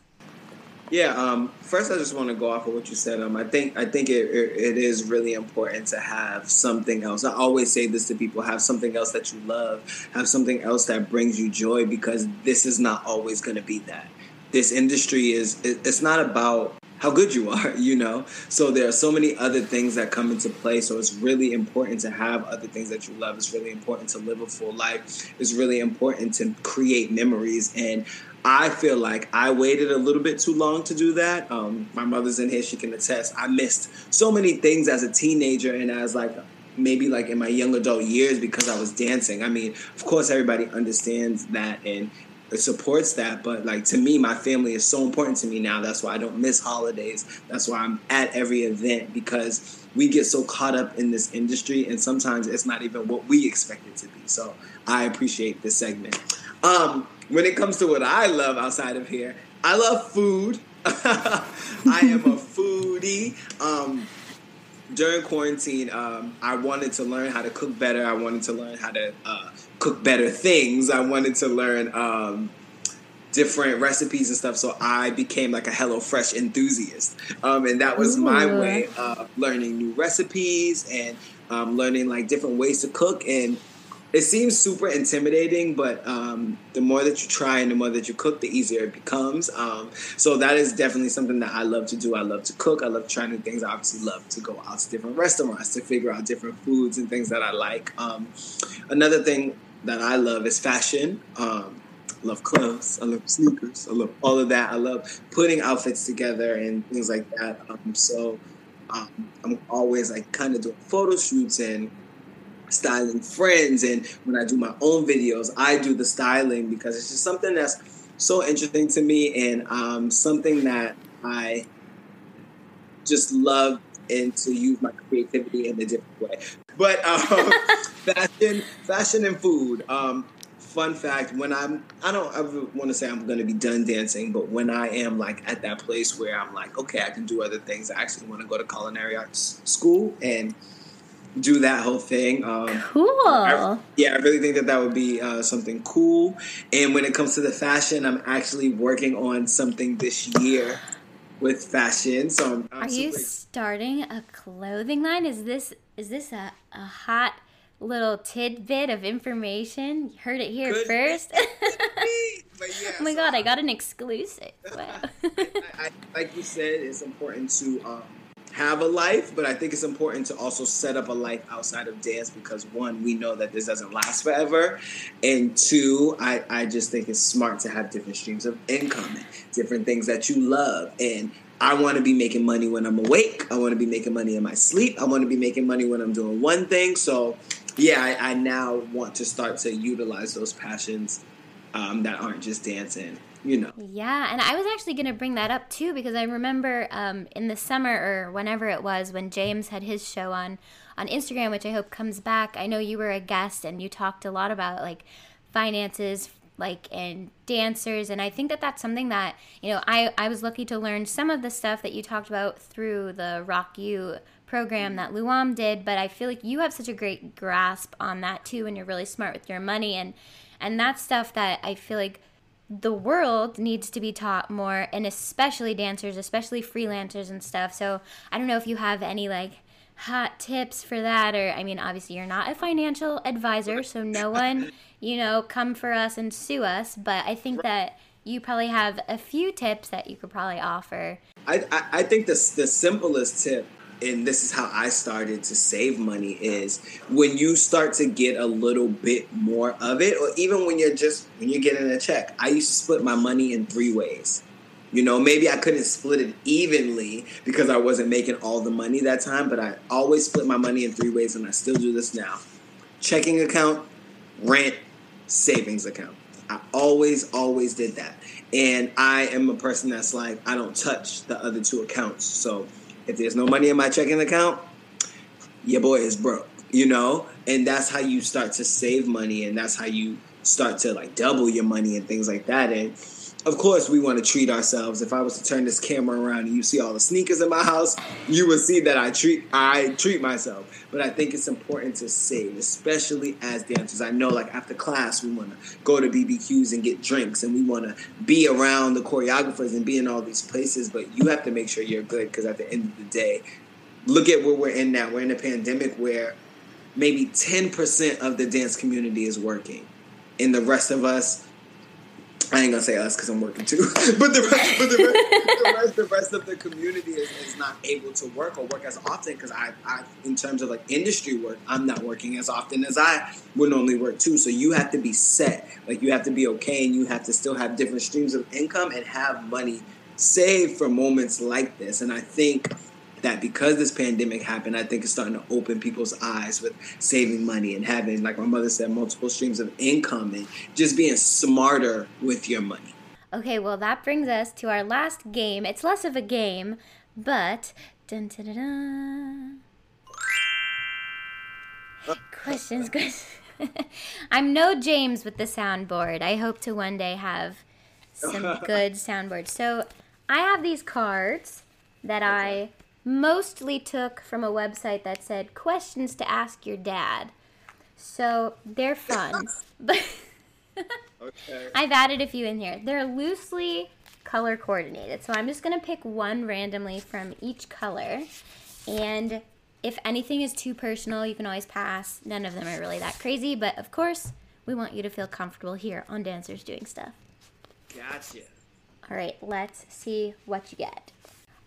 Yeah. Um, first, I just want to go off of what you said. Um, I think I think it, it, it is really important to have something else. I always say this to people: have something else that you love, have something else that brings you joy, because this is not always going to be that. This industry is it, it's not about how good you are, you know. So there are so many other things that come into play. So it's really important to have other things that you love. It's really important to live a full life. It's really important to create memories. And I feel like I waited a little bit too long to do that. Um, my mother's in here; she can attest. I missed so many things as a teenager and as like maybe like in my young adult years because I was dancing. I mean, of course, everybody understands that and it supports that, but like to me, my family is so important to me now. That's why I don't miss holidays. That's why I'm at every event because we get so caught up in this industry, and sometimes it's not even what we expect it to be. So I appreciate this segment. Um, when it comes to what I love outside of here, I love food. I am a foodie. Um, during quarantine, um, I wanted to learn how to cook better. I wanted to learn how to uh, cook better things. I wanted to learn um, different recipes and stuff. So I became like a HelloFresh enthusiast, um, and that was my way of learning new recipes and um, learning like different ways to cook. And it seems super intimidating, but um, the more that you try and the more that you cook, the easier it becomes. Um, so that is definitely something that I love to do. I love to cook. I love trying new things. I obviously love to go out to different restaurants to figure out different foods and things that I like. Um, another thing that I love is fashion. Um, I love clothes. I love sneakers. I love all of that. I love putting outfits together and things like that. Um, so um, I'm always like kind of doing photo shoots and styling friends. And when I do my own videos, I do the styling because it's just something that's so interesting to me and um, something that I just love and to use my creativity in a different way. But um, fashion, fashion and food. Um, fun fact: when I'm, I don't ever want to say I'm going to be done dancing, but when I am like at that place where I'm like, okay, I can do other things. I actually want to go to culinary arts school and do that whole thing. Um, Cool. I- yeah, I really think that that would be uh, something cool. And when it comes to the fashion, I'm actually working on something this year with fashion. So I'm, I'm Are you starting a clothing line? Is this is this a, a hot little tidbit of information? You heard it here first. Yeah, oh my so god, I I- got an exclusive. Wow. I, I, like you said, it's important to um, have a life, but I think it's important to also set up a life outside of dance because one, we know that this doesn't last forever, and two, I, I just think it's smart to have different streams of income, different things that you love, and I want to be making money when I'm awake. I want to be making money in my sleep. I want to be making money when I'm doing one thing. So, yeah, I, I now want to start to utilize those passions um, that aren't just dancing. You know. Yeah, and I was actually going to bring that up too because I remember um, in the summer or whenever it was when James had his show on on Instagram, which I hope comes back. I know you were a guest and you talked a lot about like finances, like and dancers, and I think that that's something that you know I I was lucky to learn some of the stuff that you talked about through the Rock You program that Luam did, but I feel like you have such a great grasp on that too, and you're really smart with your money and and that's stuff that I feel like the world needs to be taught more, and especially dancers, especially freelancers and stuff. So I don't know if you have any like hot tips for that, or I mean, obviously you're not a financial advisor, so no one, you know, come for us and sue us. But I think that you probably have a few tips that you could probably offer. I, I, I think the, the simplest tip and this is how I started to save money is when you start to get a little bit more of it, or even when you're just when you're getting a check. I used to split my money in three ways. You know, maybe I couldn't split it evenly because I wasn't making all the money that time, but I always split my money in three ways, and I still do this now: checking account, rent, savings account. I always, always did that. And I am a person that's like, I don't touch the other two accounts. So if there's no money in my checking account, your boy is broke, you know? And that's how you start to save money and that's how you start to like double your money and things like that. And of course, we want to treat ourselves. If I was to turn this camera around and you see all the sneakers in my house, you would see that I treat I treat myself. But I think it's important to save, especially as dancers. I know, like after class, we want to go to BBQs and get drinks, and we want to be around the choreographers and be in all these places. But you have to make sure you're good because at the end of the day, look at where we're in now. We're in a pandemic where maybe 10% of the dance community is working, and the rest of us I ain't gonna say us because I'm working too, but the rest, but the rest, the, rest of the community is, is not able to work or work as often because I, I, in terms of like industry work, I'm not working as often as I would normally work too. So you have to be set, like you have to be okay, and you have to still have different streams of income and have money saved for moments like this. And I think that because this pandemic happened, I think it's starting to open people's eyes with saving money and having, like my mother said, multiple streams of income and just being smarter with your money. Okay, well, that brings us to our last game. It's less of a game, but. Dun, dun, dun, questions, questions. I'm no James with the soundboard. I hope to one day have some good soundboards. So I have these cards that. I mostly took from a website that said questions to ask your dad. So they're fun. but okay. I've added a few in here. They're loosely color coordinated. So I'm just going to pick one randomly from each color. And if anything is too personal, you can always pass. None of them are really that crazy, but of course, we want you to feel comfortable here on Dancers Doing Stuff. Gotcha. All right, let's see what you get.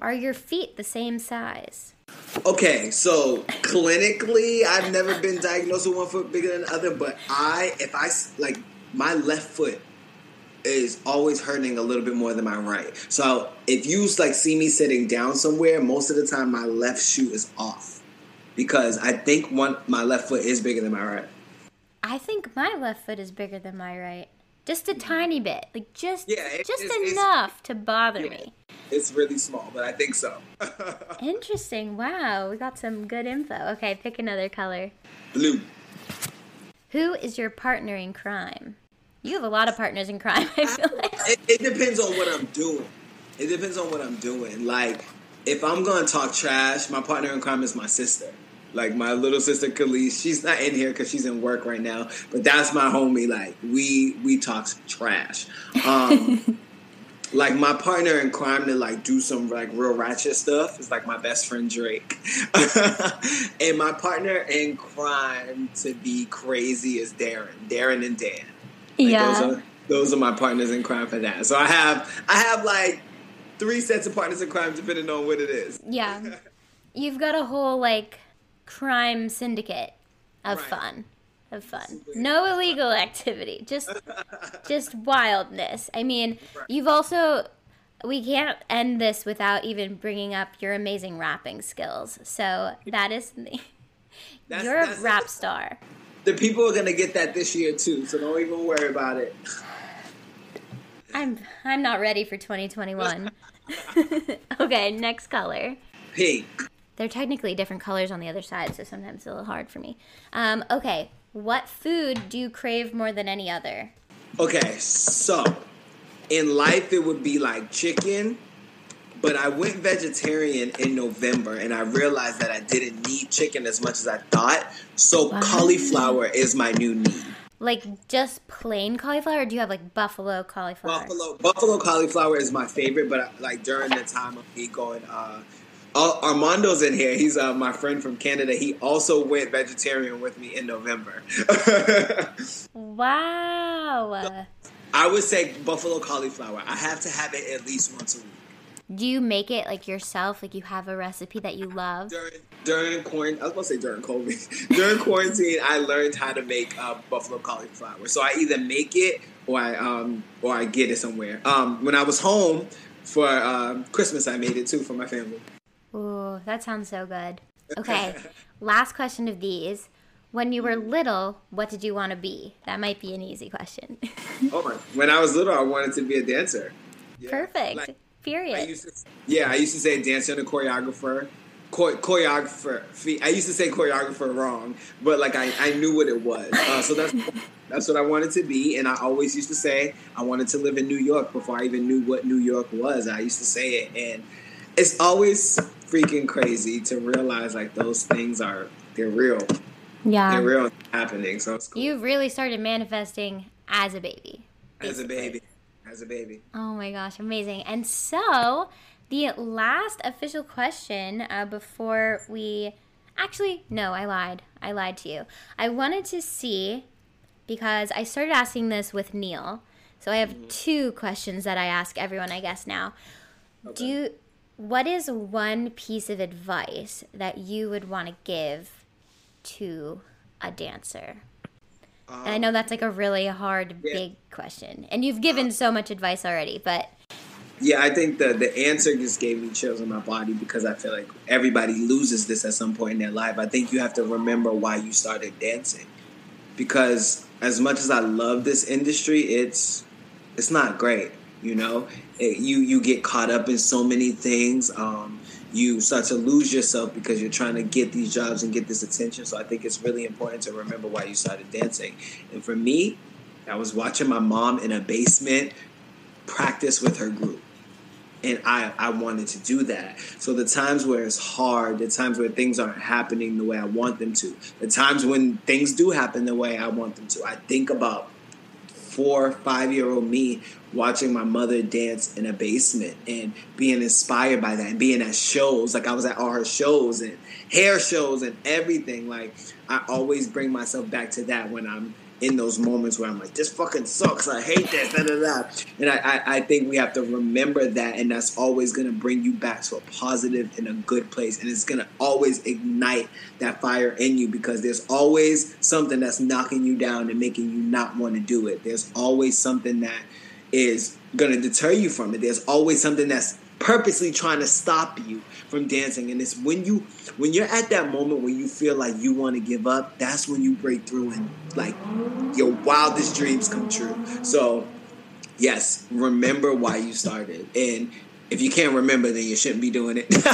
Are your feet the same size? Okay, so clinically, I've never been diagnosed with one foot bigger than the other, but I, if I, like, my left foot is always hurting a little bit more than my right. So if you, like, see me sitting down somewhere, most of the time my left shoe is off because I think one, my left foot is bigger than my right. I think my left foot is bigger than my right. Just a mm-hmm. tiny bit. Like, just, yeah, it, just it's, enough it's, to bother yeah. me. It's really small, but I think so. Interesting. Wow, we got some good info. Okay, pick another color. Blue. Who is your partner in crime? You have a lot of partners in crime. I feel like it, it depends on what I'm doing. It depends on what I'm doing. Like, if I'm gonna talk trash, my partner in crime is my sister. Like my little sister Khalees, she's not in here because she's in work right now. But that's my homie. Like we we talk trash. Um, like my partner in crime to like do some like real ratchet stuff is like my best friend Drake, and my partner in crime to be crazy is Darren, Darren and Dan. Like, yeah, those are, those are my partners in crime for that. So I have I have like three sets of partners in crime depending on what it is. Yeah, you've got a whole like crime syndicate of right. fun of fun. No illegal activity. Just just wildness. I mean, you've also we can't end this without even bringing up your amazing rapping skills. So that is the, that's, you're that's, a rap star. The people are gonna get that this year too, so don't even worry about it. I'm I'm not ready for 2021. okay, next color. Pink. They're technically different colors on the other side, so sometimes it's a little hard for me. Um, okay, what food do you crave more than any other? Okay, so in life it would be like chicken, but I went vegetarian in November and I realized that I didn't need chicken as much as I thought. So wow. cauliflower is my new need. Like just plain cauliflower, or do you have like buffalo cauliflower? Buffalo buffalo cauliflower is my favorite, but like during the time of me going, uh, Armando's in here. He's uh, my friend from Canada. He also went vegetarian with me in November. wow. I would say buffalo cauliflower. I have to have it at least once a week. Do you make it like yourself? Like you have a recipe that you love? During during quarantine, I was going to say during COVID. during quarantine, I learned how to make uh, buffalo cauliflower. So I either make it or I um or I get it somewhere. Um, when I was home for um, Christmas, I made it too for my family. Ooh, that sounds so good. Okay, last question of these. When you were little, what did you want to be? That might be an easy question. oh my! When I was little, I wanted to be a dancer. Yeah. Perfect. Like, Period. I used to, yeah, I used to say dancer and a choreographer. choreographer. I used to say choreographer wrong, but like I, I knew what it was. Uh, so that's that's what I wanted to be, and I always used to say I wanted to live in New York before I even knew what New York was. I used to say it, and it's always freaking crazy to realize like those things are they're real. Yeah, they're real happening. So cool. you really started manifesting as a baby. Basically. As a baby as a baby. Oh my gosh, amazing. And so, the last official question uh, before we actually, no, I lied. I lied to you. I wanted to see because I started asking this with Neil. So I have mm-hmm. two questions that I ask everyone, I guess, now. Okay. Do you, what is one piece of advice that you would want to give to a dancer? Um, and I know that's like a really hard, yeah. big question. And you've given so much advice already, but. Yeah, I think the, the answer just gave me chills in my body because I feel like everybody loses this at some point in their life. I think you have to remember why you started dancing. Because as much as I love this industry, it's it's not great. You know, it, you you get caught up in so many things. Um, you start to lose yourself because you're trying to get these jobs and get this attention. So I think it's really important to remember why you started dancing. And for me, I was watching my mom in a basement practice with her group. And I, I wanted to do that. So the times where it's hard, the times where things aren't happening the way I want them to, the times when things do happen the way I want them to, I think about four, five year old me watching my mother dance in a basement and being inspired by that and being at shows. Like I was at all her shows and hair shows and everything. Like I always bring myself back to that when I'm in those moments where I'm like, this fucking sucks. I hate this. Da, da, da. And I, I, I think we have to remember that. And that's always going to bring you back to a positive and a good place. And it's going to always ignite that fire in you because there's always something that's knocking you down and making you not want to do it. There's always something that is going to deter you from it. There's always something that's purposely trying to stop you from dancing. And it's when you when you're at that moment where you feel like you want to give up that's when you break through and like your wildest dreams come true. So yes remember why you started. And if you can't remember then you shouldn't be doing it.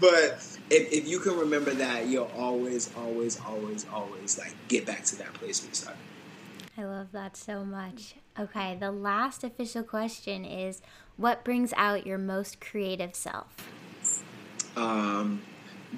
But if, if you can remember that you'll always always always always like get back to that place where you started I love that so much. Okay, the last official question is what brings out your most creative self? Um,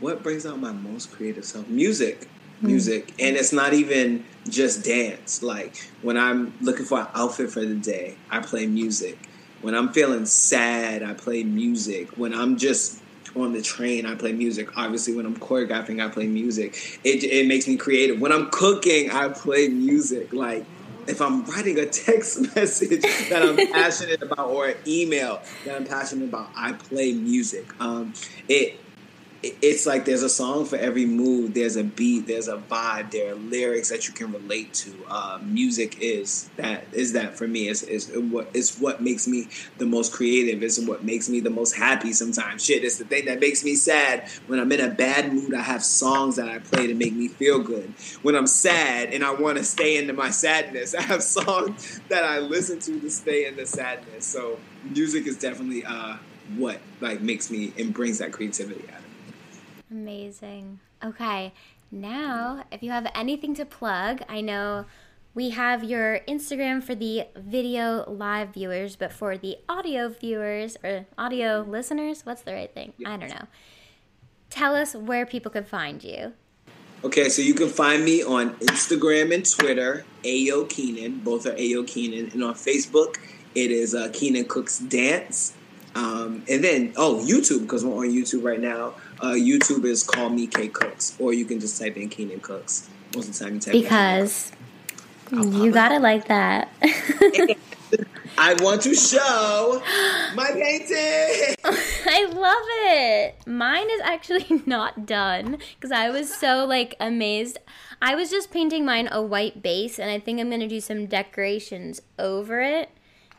what brings out my most creative self? Music. Music. Mm-hmm. And it's not even just dance. Like when I'm looking for an outfit for the day, I play music. When I'm feeling sad, I play music. When I'm just on the train, I play music. Obviously, when I'm choreographing, I play music. It, it makes me creative. When I'm cooking, I play music. Like, if I'm writing a text message that I'm passionate about or an email that I'm passionate about, I play music. Um, it it's like there's a song for every mood. There's a beat. There's a vibe. There are lyrics that you can relate to. Uh, music is that is that for me. It's, it's what it's what makes me the most creative. It's what makes me the most happy. Sometimes shit. It's the thing that makes me sad. When I'm in a bad mood, I have songs that I play to make me feel good. When I'm sad and I want to stay into my sadness, I have songs that I listen to to stay in the sadness. So music is definitely uh, what like makes me and brings that creativity out. Amazing. Okay, now if you have anything to plug, I know we have your Instagram for the video live viewers, but for the audio viewers or audio listeners, what's the right thing? I don't know. Tell us where people can find you. Okay, so you can find me on Instagram and Twitter, Ayo Keenan. Both are Ayo Keenan. And on Facebook, it is uh, Keenan Cooks Dance. Um, and then, oh, YouTube, because we're on YouTube right now. Uh, YouTube is Call Me K Cooks, or you can just type in Keenan Cooks. Most of the time, you type because you gotta like that. I want to show my painting. I love it. Mine is actually not done because I was so like amazed. I was just painting mine a white base, and I think I'm gonna do some decorations over it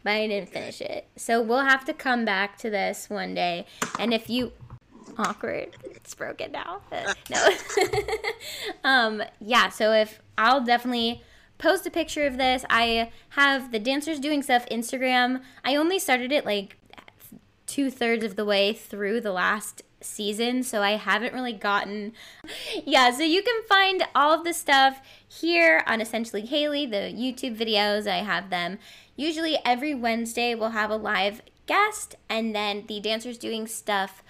but I didn't finish it. So we'll have to come back to this one day. And if you awkward, it's broken now. no. um, yeah. So if I'll definitely post a picture of this. I have the dancers doing stuff Instagram. I only started it like two thirds of the way through the last season, so I haven't really gotten. Yeah, so you can find all of the stuff here on Essentially Haley, the YouTube videos. I have them usually every Wednesday. We'll have a live guest, and then the dancers doing stuff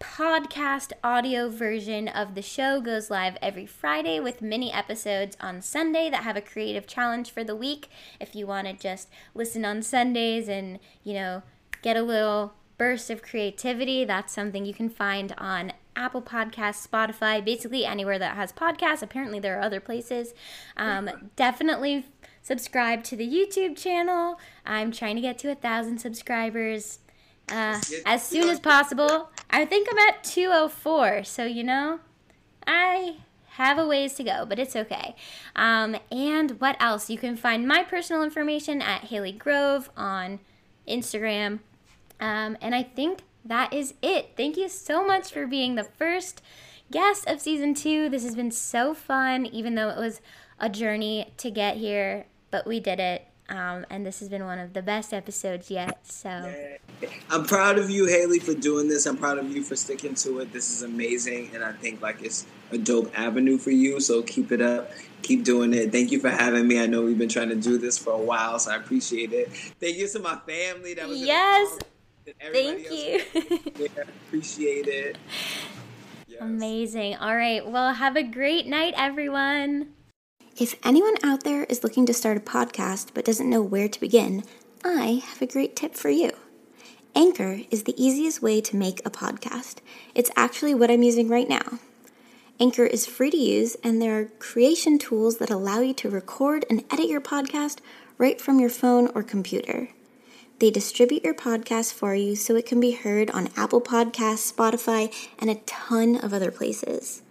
podcast audio version of the show goes live every Friday with mini episodes on Sunday that have a creative challenge for the week. If you want to just listen on Sundays and, you know, get a little burst of creativity. That's something you can find on Apple Podcasts, Spotify, basically anywhere that has podcasts. Apparently, there are other places. Um, definitely subscribe to the YouTube channel. I'm trying to get to a thousand subscribers uh, as soon as possible. I think I'm at 204, so you know, I have a ways to go, but it's okay. Um, and what else? You can find my personal information at Haley Grove on Instagram, um, and I think that is it. Thank you so much for being the first guest of season two. This has been so fun, even though it was a journey to get here, but we did it. Um, and this has been one of the best episodes yet. So I'm proud of you, Haley, for doing this. I'm proud of you for sticking to it. This is amazing, and I think like it's a dope avenue for you. So keep it up, keep doing it. Thank you for having me. I know we've been trying to do this for a while, so I appreciate it. Thank you to my family that was yes. Thank you. yeah, appreciate it. Yes. Amazing. All right. Well, have a great night, everyone. If anyone out there is looking to start a podcast but doesn't know where to begin, I have a great tip for you. Anchor is the easiest way to make a podcast. It's actually what I'm using right now. Anchor is free to use, and there are creation tools that allow you to record and edit your podcast right from your phone or computer. They distribute your podcast for you so it can be heard on Apple Podcasts, Spotify, and a ton of other places.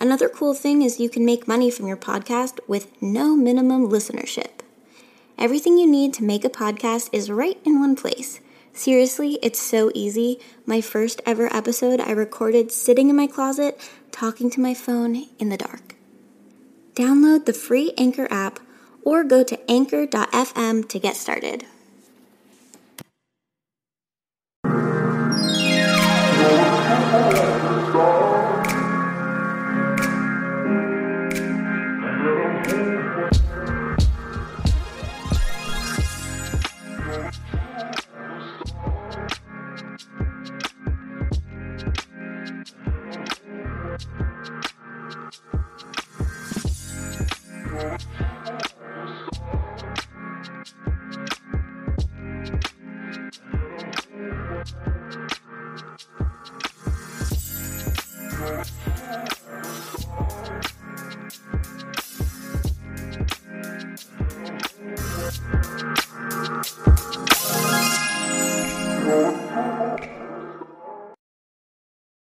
Another cool thing is you can make money from your podcast with no minimum listenership. Everything you need to make a podcast is right in one place. Seriously, it's so easy. My first ever episode I recorded sitting in my closet, talking to my phone in the dark. Download the free Anchor app or go to anchor.fm to get started.